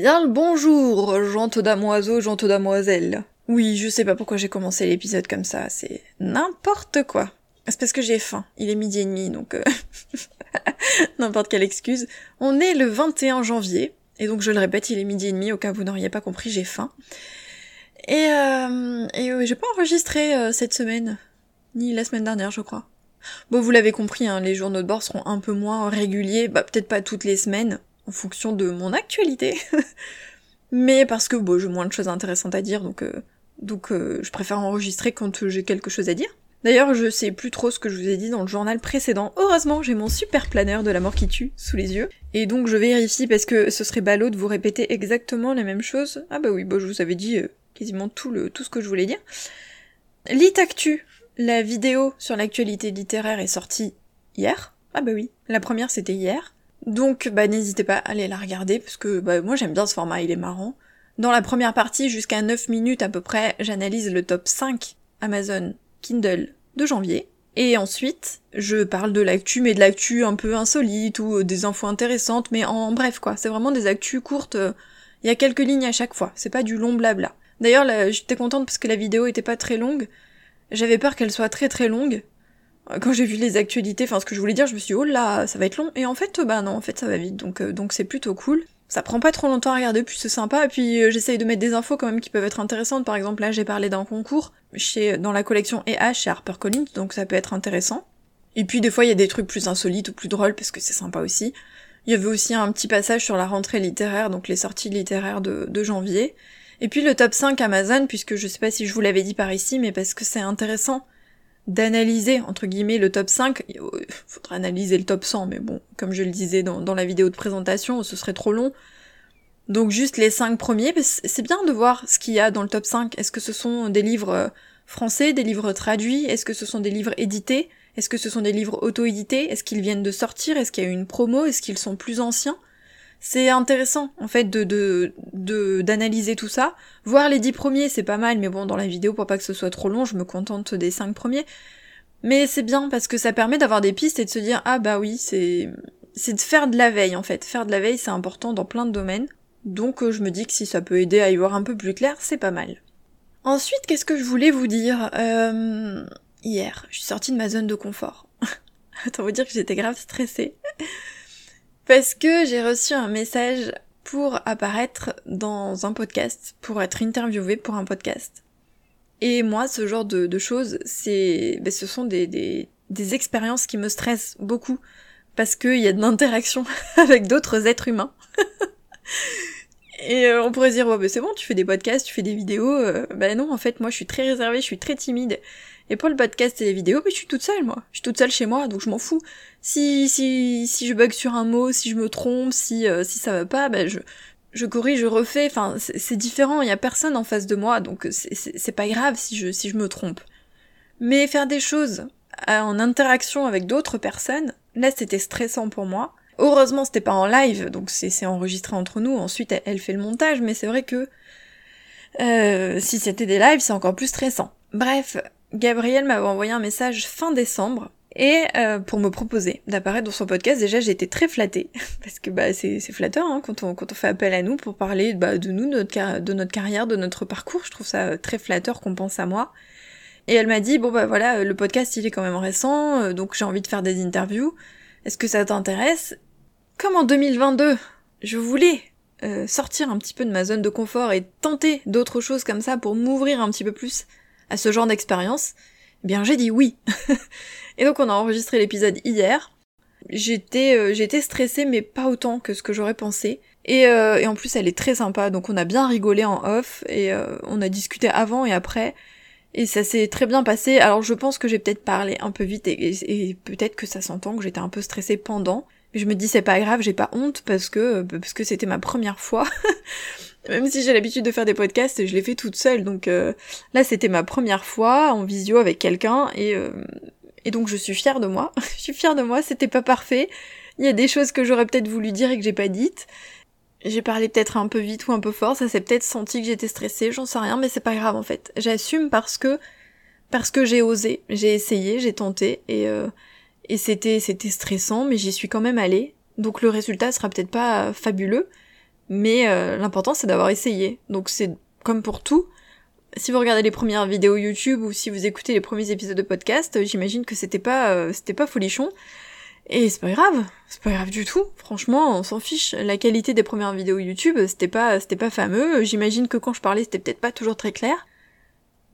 Bien le bonjour, gente damoiseau, gente damoiselle. Oui, je sais pas pourquoi j'ai commencé l'épisode comme ça, c'est n'importe quoi. C'est parce que j'ai faim, il est midi et demi, donc euh, n'importe quelle excuse. On est le 21 janvier, et donc je le répète, il est midi et demi, au cas où vous n'auriez pas compris, j'ai faim. Et, euh, et euh, j'ai pas enregistré euh, cette semaine, ni la semaine dernière, je crois. Bon, vous l'avez compris, hein, les journaux de bord seront un peu moins réguliers, bah peut-être pas toutes les semaines, en fonction de mon actualité. Mais parce que bon, j'ai moins de choses intéressantes à dire, donc euh, donc euh, je préfère enregistrer quand j'ai quelque chose à dire. D'ailleurs, je sais plus trop ce que je vous ai dit dans le journal précédent. Heureusement, j'ai mon super planeur de la mort qui tue sous les yeux. Et donc je vérifie parce que ce serait ballot de vous répéter exactement la même chose. Ah bah oui, bon, je vous avais dit euh, quasiment tout, le, tout ce que je voulais dire. Litactu, la vidéo sur l'actualité littéraire est sortie hier. Ah bah oui, la première c'était hier. Donc bah n'hésitez pas à aller la regarder parce que bah, moi j'aime bien ce format, il est marrant. Dans la première partie, jusqu'à 9 minutes à peu près, j'analyse le top 5 Amazon Kindle de janvier. Et ensuite, je parle de l'actu, mais de l'actu un peu insolite ou des infos intéressantes, mais en bref quoi, c'est vraiment des actus courtes, il y a quelques lignes à chaque fois, c'est pas du long blabla. D'ailleurs, j'étais contente parce que la vidéo était pas très longue, j'avais peur qu'elle soit très très longue, quand j'ai vu les actualités, enfin ce que je voulais dire, je me suis dit, oh là, ça va être long. Et en fait, bah non, en fait ça va vite, donc euh, donc c'est plutôt cool. Ça prend pas trop longtemps à regarder, puis c'est sympa, et puis euh, j'essaye de mettre des infos quand même qui peuvent être intéressantes. Par exemple, là j'ai parlé d'un concours chez dans la collection EH chez HarperCollins, donc ça peut être intéressant. Et puis des fois il y a des trucs plus insolites ou plus drôles parce que c'est sympa aussi. Il y avait aussi un petit passage sur la rentrée littéraire, donc les sorties littéraires de, de janvier. Et puis le top 5 Amazon, puisque je sais pas si je vous l'avais dit par ici, mais parce que c'est intéressant d'analyser, entre guillemets, le top 5. Il faudra analyser le top 100, mais bon, comme je le disais dans, dans la vidéo de présentation, ce serait trop long. Donc juste les 5 premiers, c'est bien de voir ce qu'il y a dans le top 5. Est-ce que ce sont des livres euh, français, des livres traduits? Est-ce que ce sont des livres édités? Est-ce que ce sont des livres auto-édités? Est-ce qu'ils viennent de sortir? Est-ce qu'il y a eu une promo? Est-ce qu'ils sont plus anciens? C'est intéressant en fait de d'analyser tout ça. Voir les dix premiers, c'est pas mal, mais bon, dans la vidéo, pour pas que ce soit trop long, je me contente des cinq premiers. Mais c'est bien parce que ça permet d'avoir des pistes et de se dire ah bah oui, c'est c'est de faire de la veille en fait. Faire de la veille, c'est important dans plein de domaines. Donc euh, je me dis que si ça peut aider à y voir un peu plus clair, c'est pas mal. Ensuite, qu'est-ce que je voulais vous dire euh... Hier, je suis sortie de ma zone de confort. Attends, vous dire que j'étais grave stressée parce que j'ai reçu un message pour apparaître dans un podcast, pour être interviewé pour un podcast. Et moi, ce genre de, choses, c'est, ben, ce sont des, des, des, expériences qui me stressent beaucoup parce qu'il y a de l'interaction avec d'autres êtres humains. Et euh, on pourrait dire, ouais, ben c'est bon, tu fais des podcasts, tu fais des vidéos. Euh, ben non, en fait, moi, je suis très réservée, je suis très timide. Et pour le podcast et les vidéos, mais je suis toute seule, moi. Je suis toute seule chez moi, donc je m'en fous. Si, si, si je bug sur un mot, si je me trompe, si, euh, si ça va pas, ben je, je corrige, je refais. Enfin, c'est différent. Il y a personne en face de moi, donc c'est pas grave si je, si je me trompe. Mais faire des choses euh, en interaction avec d'autres personnes, là, c'était stressant pour moi. Heureusement, c'était pas en live, donc c'est enregistré entre nous. Ensuite, elle, elle fait le montage, mais c'est vrai que euh, si c'était des lives, c'est encore plus stressant. Bref, Gabriel m'avait envoyé un message fin décembre et euh, pour me proposer d'apparaître dans son podcast, déjà j'ai été très flattée parce que bah c'est flatteur hein, quand on quand fait appel à nous pour parler bah, de nous, de notre, carrière, de notre parcours. Je trouve ça très flatteur qu'on pense à moi. Et elle m'a dit bon bah voilà le podcast il est quand même récent euh, donc j'ai envie de faire des interviews. Est-ce que ça t'intéresse? Comme en 2022, je voulais euh, sortir un petit peu de ma zone de confort et tenter d'autres choses comme ça pour m'ouvrir un petit peu plus à ce genre d'expérience, eh bien j'ai dit oui. et donc on a enregistré l'épisode hier. J'étais euh, j'étais stressée mais pas autant que ce que j'aurais pensé. Et, euh, et, en plus elle est très sympa, donc on a bien rigolé en off et euh, on a discuté avant et après. Et ça s'est très bien passé. Alors je pense que j'ai peut-être parlé un peu vite et, et peut-être que ça s'entend que j'étais un peu stressée pendant. Je me dis c'est pas grave, j'ai pas honte parce que parce que c'était ma première fois. Même si j'ai l'habitude de faire des podcasts, je l'ai fait toute seule. Donc euh, là, c'était ma première fois en visio avec quelqu'un et, euh, et donc je suis fière de moi. je suis fière de moi, c'était pas parfait. Il y a des choses que j'aurais peut-être voulu dire et que j'ai pas dites. J'ai parlé peut-être un peu vite ou un peu fort, ça s'est peut-être senti que j'étais stressée, j'en sais rien, mais c'est pas grave en fait. J'assume parce que parce que j'ai osé, j'ai essayé, j'ai tenté et euh, et c'était c'était stressant, mais j'y suis quand même allée. Donc le résultat sera peut-être pas fabuleux, mais l'important c'est d'avoir essayé. Donc c'est comme pour tout, si vous regardez les premières vidéos YouTube ou si vous écoutez les premiers épisodes de podcast, j'imagine que c'était pas c'était pas folichon. Et c'est pas grave, c'est pas grave du tout. Franchement, on s'en fiche. La qualité des premières vidéos YouTube, c'était pas, c'était pas fameux. J'imagine que quand je parlais, c'était peut-être pas toujours très clair.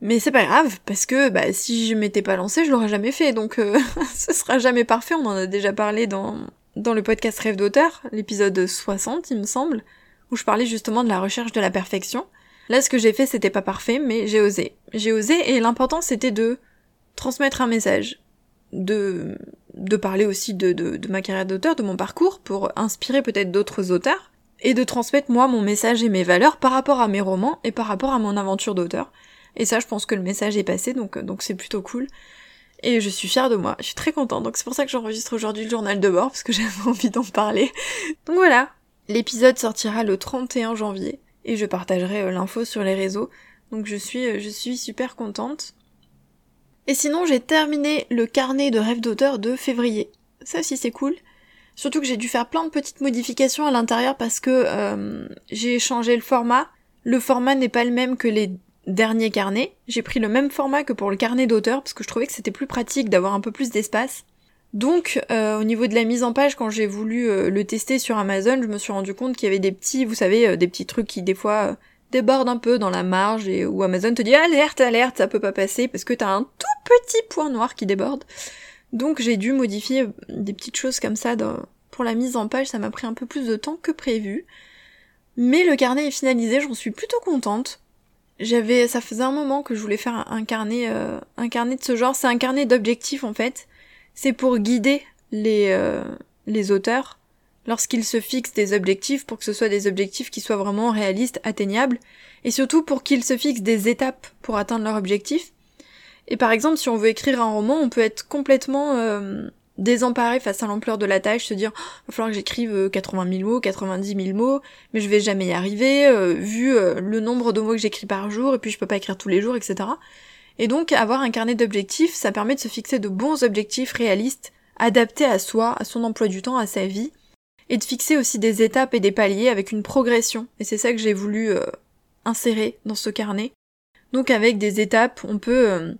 Mais c'est pas grave, parce que bah, si je m'étais pas lancée, je l'aurais jamais fait. Donc euh, ce sera jamais parfait. On en a déjà parlé dans, dans le podcast Rêve d'auteur, l'épisode 60, il me semble, où je parlais justement de la recherche de la perfection. Là, ce que j'ai fait, c'était pas parfait, mais j'ai osé. J'ai osé, et l'important, c'était de transmettre un message de, de parler aussi de, de, de ma carrière d'auteur, de mon parcours, pour inspirer peut-être d'autres auteurs, et de transmettre moi mon message et mes valeurs par rapport à mes romans et par rapport à mon aventure d'auteur. Et ça, je pense que le message est passé, donc donc c'est plutôt cool. Et je suis fière de moi, je suis très contente. Donc c'est pour ça que j'enregistre aujourd'hui le journal de bord, parce que j'avais envie d'en parler. Donc voilà, l'épisode sortira le 31 janvier, et je partagerai euh, l'info sur les réseaux. Donc je suis, euh, je suis super contente. Et sinon, j'ai terminé le carnet de rêve d'auteur de février. Ça aussi, c'est cool. Surtout que j'ai dû faire plein de petites modifications à l'intérieur parce que euh, j'ai changé le format. Le format n'est pas le même que les derniers carnets. J'ai pris le même format que pour le carnet d'auteur parce que je trouvais que c'était plus pratique d'avoir un peu plus d'espace. Donc, euh, au niveau de la mise en page, quand j'ai voulu euh, le tester sur Amazon, je me suis rendu compte qu'il y avait des petits, vous savez, des petits trucs qui des fois déborde un peu dans la marge et où Amazon te dit alerte, alerte, ça peut pas passer parce que t'as un tout petit point noir qui déborde. Donc j'ai dû modifier des petites choses comme ça pour la mise en page, ça m'a pris un peu plus de temps que prévu. Mais le carnet est finalisé, j'en suis plutôt contente. J'avais, ça faisait un moment que je voulais faire un, carnet, euh, un carnet de ce genre. C'est un carnet d'objectifs en fait. C'est pour guider les, euh, les auteurs lorsqu'ils se fixent des objectifs pour que ce soit des objectifs qui soient vraiment réalistes, atteignables, et surtout pour qu'ils se fixent des étapes pour atteindre leur objectif. Et par exemple, si on veut écrire un roman, on peut être complètement euh, désemparé face à l'ampleur de la tâche, se dire oh, va falloir que j'écrive 80 000 mots, 90 000 mots, mais je vais jamais y arriver, euh, vu euh, le nombre de mots que j'écris par jour, et puis je peux pas écrire tous les jours, etc. Et donc avoir un carnet d'objectifs, ça permet de se fixer de bons objectifs réalistes, adaptés à soi, à son emploi du temps, à sa vie, et de fixer aussi des étapes et des paliers avec une progression. Et c'est ça que j'ai voulu euh, insérer dans ce carnet. Donc avec des étapes, on peut euh,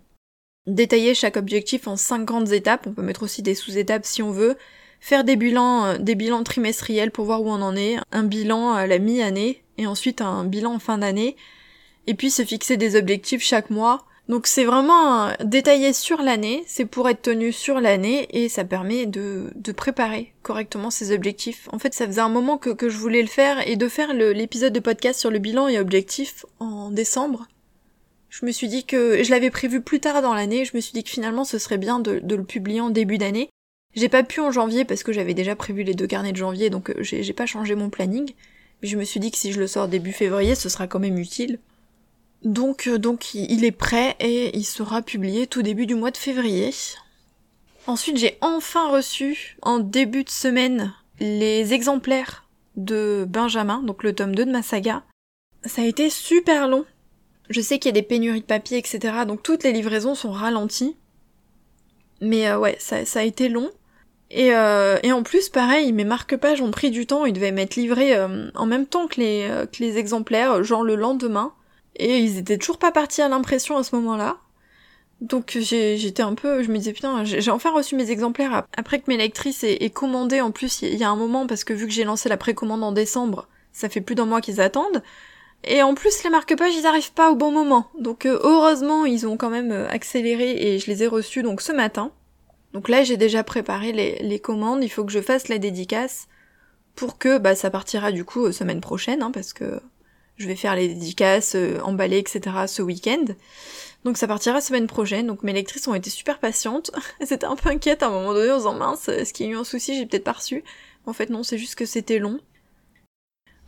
détailler chaque objectif en cinq grandes étapes. On peut mettre aussi des sous-étapes si on veut. Faire des bilans, euh, des bilans trimestriels pour voir où on en est. Un bilan à la mi-année et ensuite un bilan en fin d'année. Et puis se fixer des objectifs chaque mois donc c'est vraiment détaillé sur l'année, c'est pour être tenu sur l'année et ça permet de, de, préparer correctement ses objectifs. En fait ça faisait un moment que, que je voulais le faire et de faire l'épisode de podcast sur le bilan et objectifs en décembre. Je me suis dit que je l'avais prévu plus tard dans l'année, je me suis dit que finalement ce serait bien de, le publier en début d'année. J'ai pas pu en janvier parce que j'avais déjà prévu les deux carnets de janvier donc euh, j'ai pas changé mon planning. Mais je me suis dit que si je le sors début février ce sera quand même utile. Donc, euh, donc il est prêt et il sera publié tout début du mois de février. Ensuite, j'ai enfin reçu en début de semaine les exemplaires de Benjamin, donc le tome 2 de ma saga. Ça a été super long. Je sais qu'il y a des pénuries de papier, etc. Donc toutes les livraisons sont ralenties. Mais euh, ouais, ça, a été long. Et, euh, et en plus, pareil, mes marque-pages ont pris du temps. Ils devaient m'être livrés en même temps que les, que les exemplaires, genre le lendemain. Et ils étaient toujours pas partis à l'impression à ce moment-là. Donc j'étais un peu, je me disais putain, j'ai enfin reçu mes exemplaires après que mes lectrices aient, commandé. En plus, il y, a un moment parce que vu que j'ai lancé la précommande en décembre, ça fait plus d'un mois qu'ils attendent. Et en plus, les marque-pages, ils arrivent pas au bon moment. Donc euh, heureusement, ils ont quand même euh, accéléré et je les ai reçus donc ce matin. Donc là, j'ai déjà préparé les, commandes. Il faut que je fasse la dédicace pour que bah ça partira du coup euh, semaine prochaine, hein, parce que je vais faire les dédicaces, emballer, etc. ce week-end. Donc ça partira semaine prochaine. Donc mes lectrices ont été super patientes. Elles étaient un peu inquiètes à un moment donné en disant mince, est-ce qu'il y a eu un souci, j'ai peut-être pas reçu. En fait non, c'est juste que c'était long.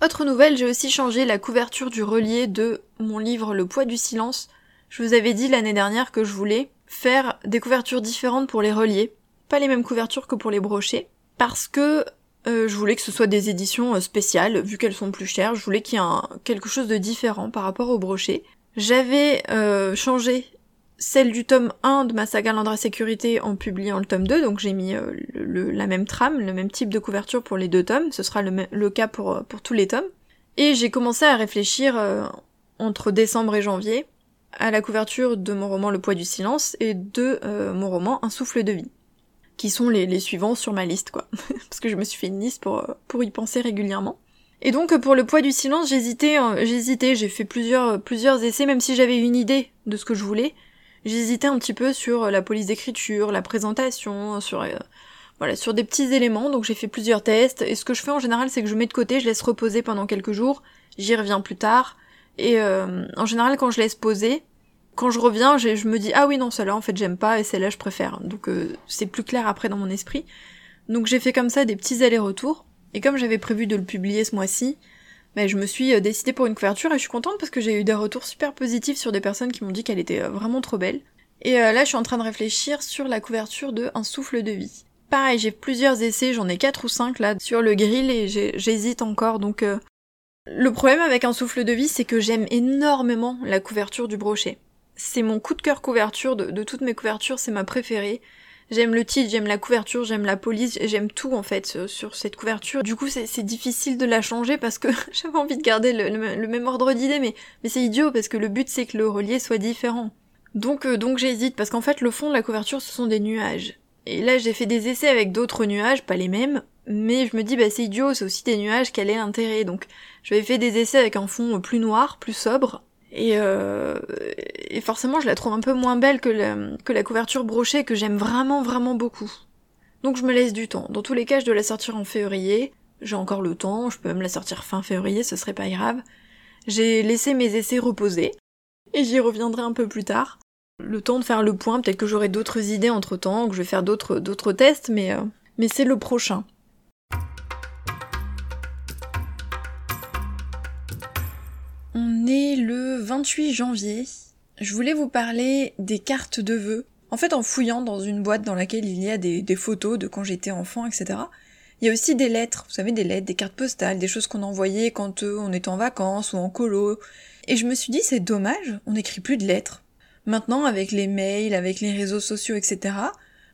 Autre nouvelle, j'ai aussi changé la couverture du relié de mon livre Le poids du silence. Je vous avais dit l'année dernière que je voulais faire des couvertures différentes pour les reliés. Pas les mêmes couvertures que pour les brochets. Parce que euh, je voulais que ce soit des éditions euh, spéciales, vu qu'elles sont plus chères. Je voulais qu'il y ait quelque chose de différent par rapport au brochet. J'avais euh, changé celle du tome 1 de ma saga Landra Sécurité en publiant le tome 2, donc j'ai mis la même trame, le même type de couverture pour les deux tomes, ce sera le, cas pour, pour tous les tomes. Et j'ai commencé à réfléchir euh, entre décembre et janvier à la couverture de mon roman Le poids du silence et de euh, mon roman Un souffle de vie, qui sont les, suivants sur ma liste, quoi. Parce que je me suis fait une liste pour, euh, y penser régulièrement. Et donc pour le poids du silence, j'hésitais, j'hésitais, j'ai fait plusieurs essais, même si j'avais une idée de ce que je voulais. J'hésitais un petit peu sur la police d'écriture, la présentation, sur voilà, sur des petits éléments, donc j'ai fait plusieurs tests, et ce que je fais en général, c'est que je mets de côté, je laisse reposer pendant quelques jours, j'y reviens plus tard, et euh, en général, quand je laisse poser, quand je reviens, je me dis, ah oui, non, celle-là, en fait, j'aime pas, et celle-là, je préfère. Donc euh, c'est plus clair après dans mon esprit. Donc j'ai fait comme ça des petits allers-retours, et comme j'avais prévu de le publier ce mois-ci, ben, je me suis euh, décidée pour une couverture, et je suis contente parce que j'ai eu des retours super positifs sur des personnes qui m'ont dit qu'elle était vraiment trop belle. Et là, je suis en train de réfléchir sur la couverture de Un souffle de vie. Pareil, j'ai plusieurs essais, j'en ai quatre ou cinq là sur le grill et j'hésite encore. Donc euh, le problème avec un souffle de vie, c'est que j'aime énormément la couverture du brochet. C'est mon coup de cœur couverture de, toutes mes couvertures, c'est ma préférée. J'aime le titre, j'aime la couverture, j'aime la police, j'aime tout en fait sur cette couverture. Du coup, c'est difficile de la changer parce que j'avais envie de garder le, même ordre d'idée, mais, mais c'est idiot parce que le but c'est que le relié soit différent. Donc, euh, donc j'hésite parce qu'en fait, le fond de la couverture, ce sont des nuages. Et là, j'ai fait des essais avec d'autres nuages, pas les mêmes, mais je me dis, bah c'est idiot, c'est aussi des nuages, quel est l'intérêt? Donc, j'avais fait des essais avec un fond plus noir, plus sobre, et, euh, et forcément, je la trouve un peu moins belle que la, que la couverture brochée, que j'aime vraiment, vraiment beaucoup. Donc, je me laisse du temps. Dans tous les cas, je dois la sortir en février. J'ai encore le temps, je peux même la sortir fin février, ce serait pas grave. J'ai laissé mes essais reposer, et j'y reviendrai un peu plus tard le temps de faire le point, peut-être que j'aurai d'autres idées entre temps, que je vais faire d'autres, tests, euh, mais c'est le prochain. On est le 28 janvier. Je voulais vous parler des cartes de vœux. En fait, en fouillant dans une boîte dans laquelle il y a des, photos de quand j'étais enfant, etc., il y a aussi des lettres, vous savez, des lettres, des cartes postales, des choses qu'on envoyait quand euh, on était en vacances ou en colo. Et je me suis dit, c'est dommage, on n'écrit plus de lettres. Maintenant, avec les mails, avec les réseaux sociaux, etc.,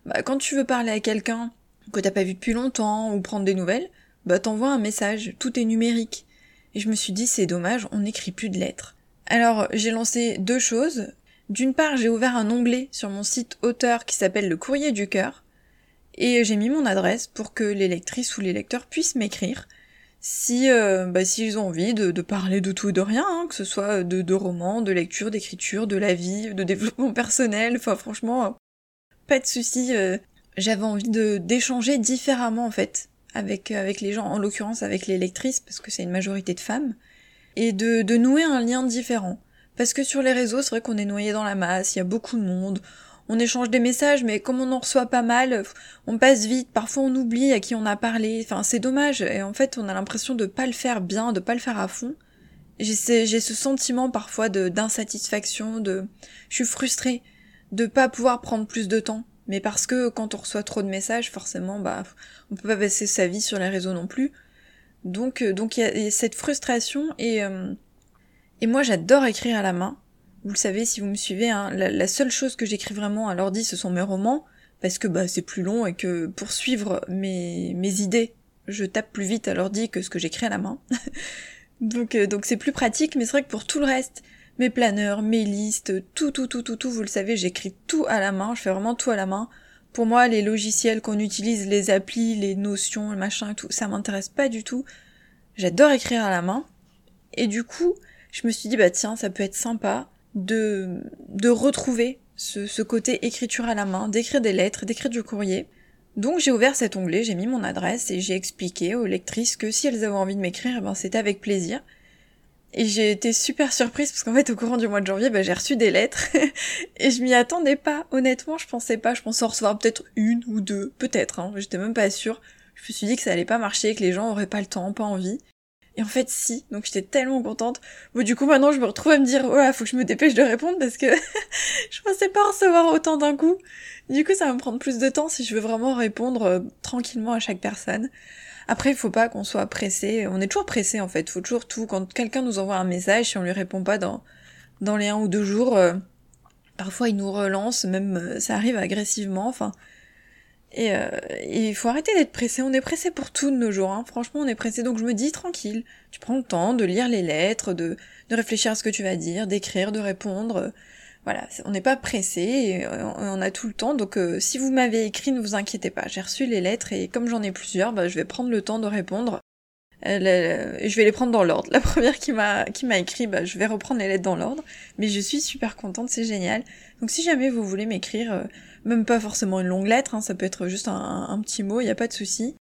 bah, quand tu veux parler à quelqu'un que t'as pas vu depuis longtemps ou prendre des nouvelles, bah t'envoies un message, tout est numérique. Et je me suis dit c'est dommage, on n'écrit plus de lettres. Alors j'ai lancé deux choses. D'une part, j'ai ouvert un onglet sur mon site auteur qui s'appelle le courrier du cœur, et j'ai mis mon adresse pour que les lectrices ou les lecteurs puissent m'écrire si euh, bah, s'ils ont envie de, parler de tout et de rien, hein, que ce soit de, romans, de lecture, d'écriture, de la vie, de développement personnel, enfin franchement, pas de souci. Euh, j'avais envie d'échanger différemment en fait avec avec les gens, en l'occurrence avec les lectrices parce que c'est une majorité de femmes, et de, de nouer un lien différent. Parce que sur les réseaux, c'est vrai qu'on est noyé dans la masse, il y a beaucoup de monde, on échange des messages, mais comme on en reçoit pas mal, on passe vite, parfois on oublie à qui on a parlé, enfin c'est dommage, et en fait on a l'impression de pas le faire bien, de pas le faire à fond. J'ai ce sentiment parfois d'insatisfaction, de je suis frustrée de pas pouvoir prendre plus de temps. Mais parce que quand on reçoit trop de messages, forcément, bah, on peut pas passer sa vie sur les réseaux non plus. Donc, euh, donc il y, a cette frustration et euh, et moi j'adore écrire à la main. Vous le savez si vous me suivez, hein, la, seule chose que j'écris vraiment à l'ordi, ce sont mes romans, parce que bah c'est plus long et que pour suivre mes, mes idées, je tape plus vite à l'ordi que ce que j'écris à la main. donc euh, donc c'est plus pratique, mais c'est vrai que pour tout le reste, mes planeurs, mes listes, tout tout tout tout tout, vous le savez, j'écris tout à la main, je fais vraiment tout à la main. Pour moi, les logiciels qu'on utilise, les applis, les notions, le machin et tout, ça m'intéresse pas du tout. J'adore écrire à la main. Et du coup, je me suis dit bah tiens, ça peut être sympa de, de retrouver ce, ce côté écriture à la main, d'écrire des lettres, d'écrire du courrier. Donc j'ai ouvert cet onglet, j'ai mis mon adresse et j'ai expliqué aux lectrices que si elles avaient envie de m'écrire, eh ben c'était avec plaisir. Et j'ai été super surprise parce qu'en fait au courant du mois de janvier, ben, j'ai reçu des lettres et je m'y attendais pas. Honnêtement, je pensais pas. Je pensais en recevoir peut-être une ou deux, peut-être. Hein. J'étais même pas sûre. Je me suis dit que ça allait pas marcher, que les gens auraient pas le temps, pas envie. Et en fait, si. Donc j'étais tellement contente. Bon, du coup, maintenant, je me retrouve à me dire, oh faut que je me dépêche de répondre parce que je pensais pas recevoir autant d'un coup. Du coup, ça va me prendre plus de temps si je veux vraiment répondre euh, tranquillement à chaque personne. Après, il faut pas qu'on soit pressé. On est toujours pressé, en fait. Faut toujours tout. Quand quelqu'un nous envoie un message, si on lui répond pas dans, dans les un ou deux jours, euh, parfois il nous relance, même, euh, ça arrive agressivement, enfin. Et, euh, il faut arrêter d'être pressé. On est pressé pour tout de nos jours. Hein. Franchement, on est pressé. Donc je me dis tranquille. Tu prends le temps de lire les lettres, de, de réfléchir à ce que tu vas dire, d'écrire, de répondre. Voilà, on n'est pas pressé et euh, on a tout le temps. Donc euh, si vous m'avez écrit, ne vous inquiétez pas. J'ai reçu les lettres et comme j'en ai plusieurs, bah, je vais prendre le temps de répondre. Je vais les prendre dans l'ordre. La première qui m'a qui m'a écrit, bah, je vais reprendre les lettres dans l'ordre. Mais je suis super contente, c'est génial. Donc si jamais vous voulez m'écrire, même pas forcément une longue lettre, hein, ça peut être juste un, petit mot, il n'y a pas de souci.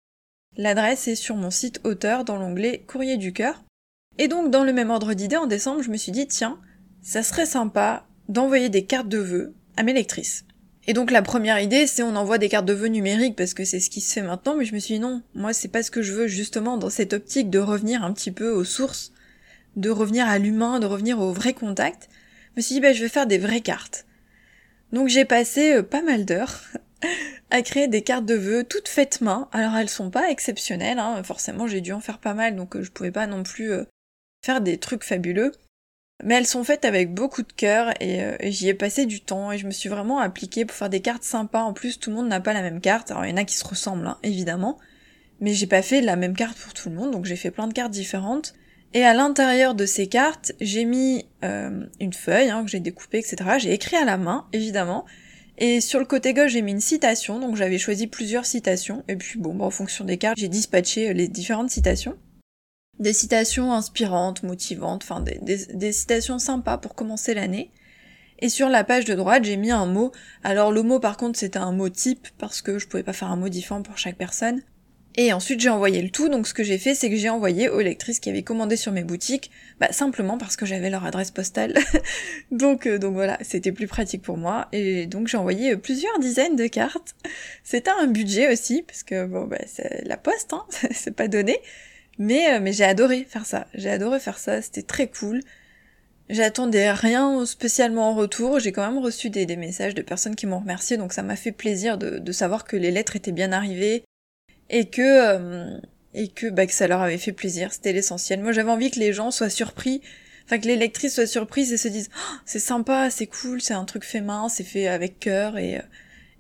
L'adresse est sur mon site auteur dans l'onglet Courrier du cœur. Et donc dans le même ordre d'idée, en décembre, je me suis dit tiens, ça serait sympa d'envoyer des cartes de vœux à mes lectrices. Et donc la première idée, c'est on envoie des cartes de vœux numériques parce que c'est ce qui se fait maintenant, mais je me suis dit non, moi c'est pas ce que je veux justement dans cette optique de revenir un petit peu aux sources, de revenir à l'humain, de revenir au vrai contact. Je me suis dit bah je vais faire des vraies cartes. Donc j'ai passé euh, pas mal d'heures à créer des cartes de vœux toutes faites main. Alors elles sont pas exceptionnelles, hein. forcément j'ai dû en faire pas mal, donc euh, je pouvais pas non plus euh, faire des trucs fabuleux. Mais elles sont faites avec beaucoup de cœur et, j'y ai passé du temps et je me suis vraiment appliquée pour faire des cartes sympas. En plus, tout le monde n'a pas la même carte. Alors, il y en a qui se ressemblent, hein, évidemment. Mais j'ai pas fait la même carte pour tout le monde, donc j'ai fait plein de cartes différentes. Et à l'intérieur de ces cartes, j'ai mis euh, une feuille hein, que j'ai découpée, etc. J'ai écrit à la main, évidemment. Et sur le côté gauche, j'ai mis une citation, donc j'avais choisi plusieurs citations. Et puis bon, bah, en fonction des cartes, j'ai dispatché les différentes citations des citations inspirantes, motivantes, enfin des, citations sympas pour commencer l'année. Et sur la page de droite, j'ai mis un mot. Alors le mot par contre c'était un mot type parce que je pouvais pas faire un mot différent pour chaque personne. Et ensuite j'ai envoyé le tout, donc ce que j'ai fait c'est que j'ai envoyé aux lectrices qui avaient commandé sur mes boutiques, bah simplement parce que j'avais leur adresse postale. donc euh, donc voilà, c'était plus pratique pour moi. Et donc j'ai envoyé plusieurs dizaines de cartes. C'était un budget aussi, parce que bon bah c'est la poste, hein, c'est pas donné. Mais, euh, mais j'ai adoré faire ça. J'ai adoré faire ça, c'était très cool. J'attendais rien spécialement en retour. J'ai quand même reçu des, messages de personnes qui m'ont remercié, donc ça m'a fait plaisir de, savoir que les lettres étaient bien arrivées et que euh, et que bah que ça leur avait fait plaisir. C'était l'essentiel. Moi, j'avais envie que les gens soient surpris, enfin que les lectrices soient surprises et se disent oh, c'est sympa, c'est cool, c'est un truc fait main, c'est fait avec cœur et euh,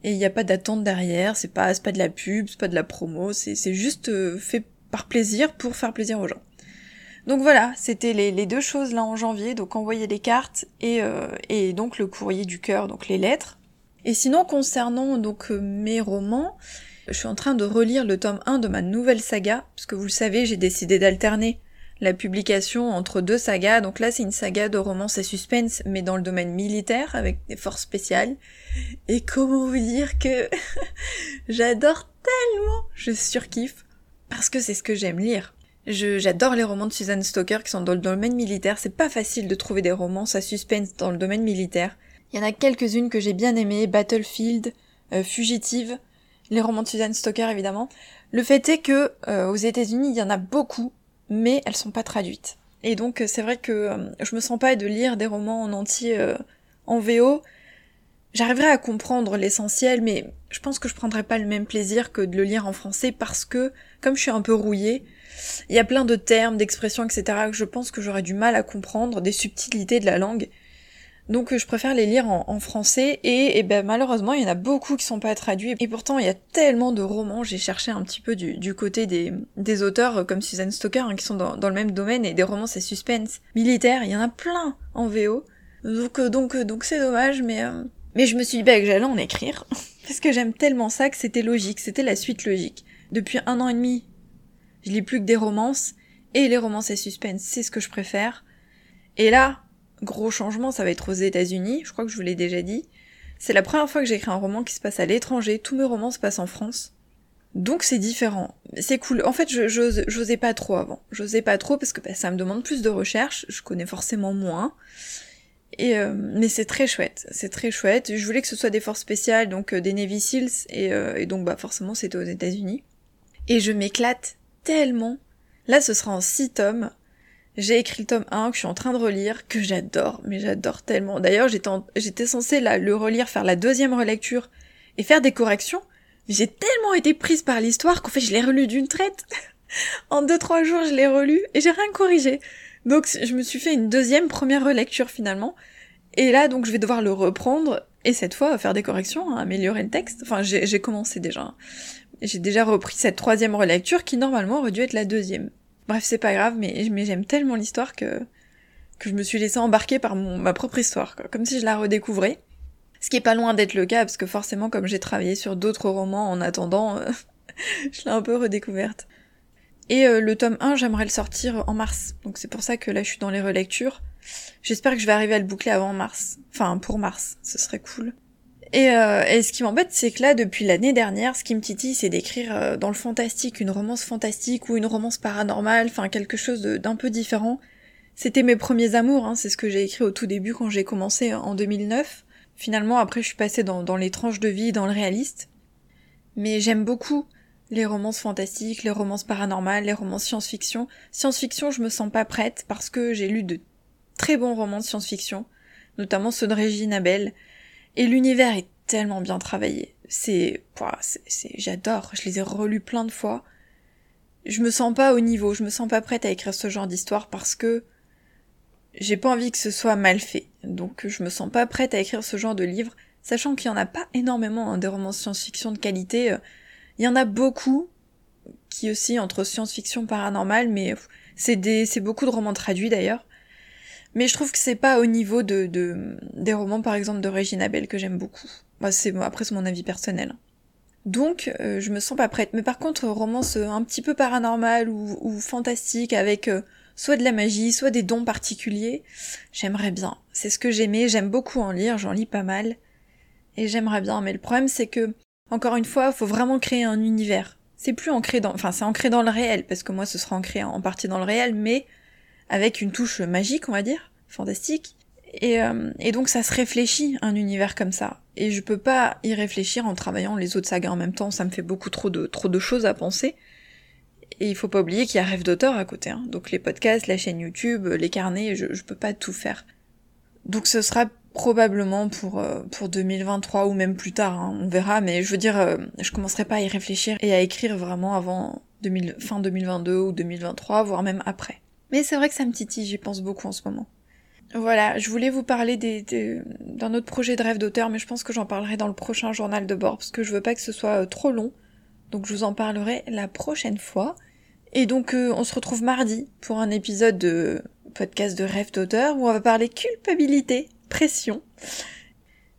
et il n'y a pas d'attente derrière. C'est pas c'est pas de la pub, c'est pas de la promo, c'est juste fait par plaisir pour faire plaisir aux gens. Donc voilà, c'était les, deux choses là en janvier, donc envoyer les cartes et, euh, et donc le courrier du cœur, donc les lettres. Et sinon concernant donc euh, mes romans, je suis en train de relire le tome 1 de ma nouvelle saga, parce que vous le savez, j'ai décidé d'alterner la publication entre deux sagas. Donc là, c'est une saga de romance et suspense, mais dans le domaine militaire, avec des forces spéciales. Et comment vous dire que j'adore tellement, je surkiffe parce que c'est ce que j'aime lire. J'adore les romans de Susan Stoker qui sont dans le domaine militaire. C'est pas facile de trouver des romans à suspense dans le domaine militaire. Il y en a quelques-unes que j'ai bien aimées, Battlefield, euh, Fugitive, les romans de Susan Stoker évidemment. Le fait est que euh, aux États-Unis il y en a beaucoup, mais elles sont pas traduites. Et donc euh, c'est vrai que je me sens pas de lire des romans en entier en VO J'arriverai à comprendre l'essentiel, mais je pense que je prendrai pas le même plaisir que de le lire en français parce que, comme je suis un peu rouillée, il y a plein de termes, d'expressions, etc. que je pense que j'aurais du mal à comprendre, des subtilités de la langue. Donc je préfère les lire en, français et, ben malheureusement il y en a beaucoup qui sont pas traduits. Et pourtant il y a tellement de romans, j'ai cherché un petit peu du, côté des, des, auteurs comme Susan Stoker hein, qui sont dans, le même domaine. Et des romans c'est suspense. Militaire, il y en a plein en VO. Donc euh, donc euh, donc c'est dommage mais euh, mais je me suis dit bah, que j'allais en écrire, parce que j'aime tellement ça que c'était logique, c'était la suite logique. Depuis un an et demi, je lis plus que des romances, et les romances et suspense, c'est ce que je préfère. Et là, gros changement, ça va être aux États-Unis, je crois que je vous l'ai déjà dit. C'est la première fois que j'écris un roman qui se passe à l'étranger, tous mes romans se passent en France. Donc c'est différent. C'est cool. En fait, j'osais pas trop avant. J'osais pas trop parce que bah, ça me demande plus de recherche, je connais forcément moins. Et euh, mais c'est très chouette, c'est très chouette. Je voulais que ce soit des forces spéciales, donc euh, des Navy Seals, et, euh, et donc bah forcément c'était aux États-Unis. Et je m'éclate tellement. Là, ce sera en six tomes. J'ai écrit le tome 1 que je suis en train de relire, que j'adore, mais j'adore tellement. D'ailleurs, j'étais, censée le relire, faire la deuxième relecture et faire des corrections. J'ai tellement été prise par l'histoire qu'en fait, je l'ai relu d'une traite. en deux trois jours, je l'ai relu et j'ai rien corrigé. Donc je me suis fait une deuxième première relecture finalement. Et là donc je vais devoir le reprendre et cette fois faire des corrections, améliorer le texte. Enfin, j'ai commencé déjà. J'ai déjà repris cette troisième relecture qui normalement aurait dû être la deuxième. Bref, c'est pas grave, mais, j'aime tellement l'histoire que, que je me suis laissée embarquer par ma propre histoire, comme si je la redécouvrais. Ce qui est pas loin d'être le cas, parce que forcément, comme j'ai travaillé sur d'autres romans en attendant, euh, je l'ai un peu redécouverte. Et euh, le tome 1, j'aimerais le sortir en mars. Donc c'est pour ça que là, je suis dans les relectures. J'espère que je vais arriver à le boucler avant mars. Enfin, pour mars, ce serait cool. Et, euh, et ce qui m'embête, c'est que là, depuis l'année dernière, ce qui me titille, c'est d'écrire euh, dans le fantastique une romance fantastique ou une romance paranormale, enfin quelque chose d'un peu différent. C'était mes premiers amours, hein, c'est ce que j'ai écrit au tout début quand j'ai commencé en 2009. Finalement, après, je suis passée dans, les tranches de vie, dans le réaliste. Mais j'aime beaucoup les romances fantastiques, les romances paranormales, les romances science-fiction. Science-fiction, je me sens pas prête parce que j'ai lu de très bons romans de science-fiction, notamment ceux de Régine Abel, et l'univers est tellement bien travaillé. C'est, c'est, j'adore. Je les ai relus plein de fois. Je me sens pas au niveau. Je me sens pas prête à écrire ce genre d'histoire parce que j'ai pas envie que ce soit mal fait. Donc, je me sens pas prête à écrire ce genre de livre, sachant qu'il y en a pas énormément hein, des romans science-fiction de qualité. Il y en a beaucoup qui aussi entre science-fiction paranormal, mais c'est des, c'est beaucoup de romans traduits d'ailleurs. Mais je trouve que c'est pas au niveau de, de, des romans par exemple de Regina Bell que j'aime beaucoup. Bah, c'est, après c'est mon avis personnel. Donc euh, je me sens pas prête. Mais par contre, romance euh, un petit peu paranormale ou, ou fantastique avec euh, soit de la magie, soit des dons particuliers, j'aimerais bien. C'est ce que j'aimais, j'aime beaucoup en lire, j'en lis pas mal. Et j'aimerais bien, mais le problème c'est que, encore une fois, faut vraiment créer un univers. C'est plus ancré dans, enfin c'est ancré dans le réel, parce que moi ce sera ancré en partie dans le réel, mais avec une touche magique, on va dire, fantastique. Et, euh, et, donc ça se réfléchit un univers comme ça. Et je peux pas y réfléchir en travaillant les autres sagas en même temps, ça me fait beaucoup trop de trop de choses à penser. Et il faut pas oublier qu'il y a rêve d'auteur à côté, hein. donc les podcasts, la chaîne YouTube, les carnets, je, je peux pas tout faire. Donc ce sera probablement pour euh, pour 2023 ou même plus tard, hein. on verra. Mais je veux dire, euh, je commencerai pas à y réfléchir et à écrire vraiment avant 2000, fin 2022 ou 2023, voire même après. Mais c'est vrai que ça me titille, j'y pense beaucoup en ce moment. Voilà, je voulais vous parler d'un autre projet de rêve d'auteur, mais je pense que j'en parlerai dans le prochain journal de bord, parce que je veux pas que ce soit euh, trop long. Donc je vous en parlerai la prochaine fois. Et donc euh, on se retrouve mardi pour un épisode de podcast de rêve d'auteur où on va parler culpabilité, pression.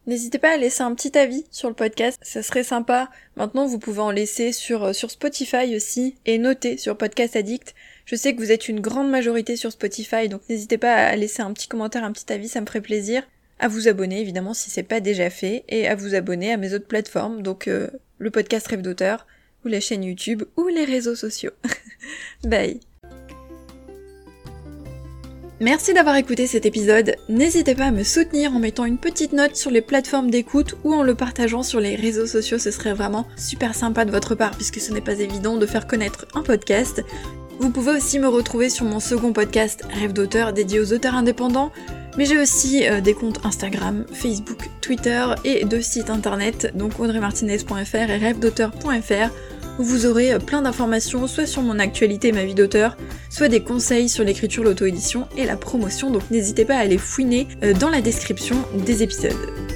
N'hésitez pas à laisser un petit avis sur le podcast, ça serait sympa. Maintenant, vous pouvez en laisser sur, euh, sur Spotify aussi et noter sur Podcast Addict. Je sais que vous êtes une grande majorité sur Spotify, donc n'hésitez pas à laisser un petit commentaire, un petit avis, ça me ferait plaisir. À vous abonner évidemment si c'est pas déjà fait, et à vous abonner à mes autres plateformes, donc euh, le podcast Rêve d'auteur, ou la chaîne YouTube, ou les réseaux sociaux. Bye Merci d'avoir écouté cet épisode. N'hésitez pas à me soutenir en mettant une petite note sur les plateformes d'écoute ou en le partageant sur les réseaux sociaux, ce serait vraiment super sympa de votre part puisque ce n'est pas évident de faire connaître un podcast. Vous pouvez aussi me retrouver sur mon second podcast Rêve d'auteur dédié aux auteurs indépendants, mais j'ai aussi euh, des comptes Instagram, Facebook, Twitter et deux sites internet, donc audreymartinez.fr et rêvedauteur.fr, où vous aurez euh, plein d'informations soit sur mon actualité et ma vie d'auteur, soit des conseils sur l'écriture, l'auto-édition et la promotion, donc n'hésitez pas à aller fouiner euh, dans la description des épisodes.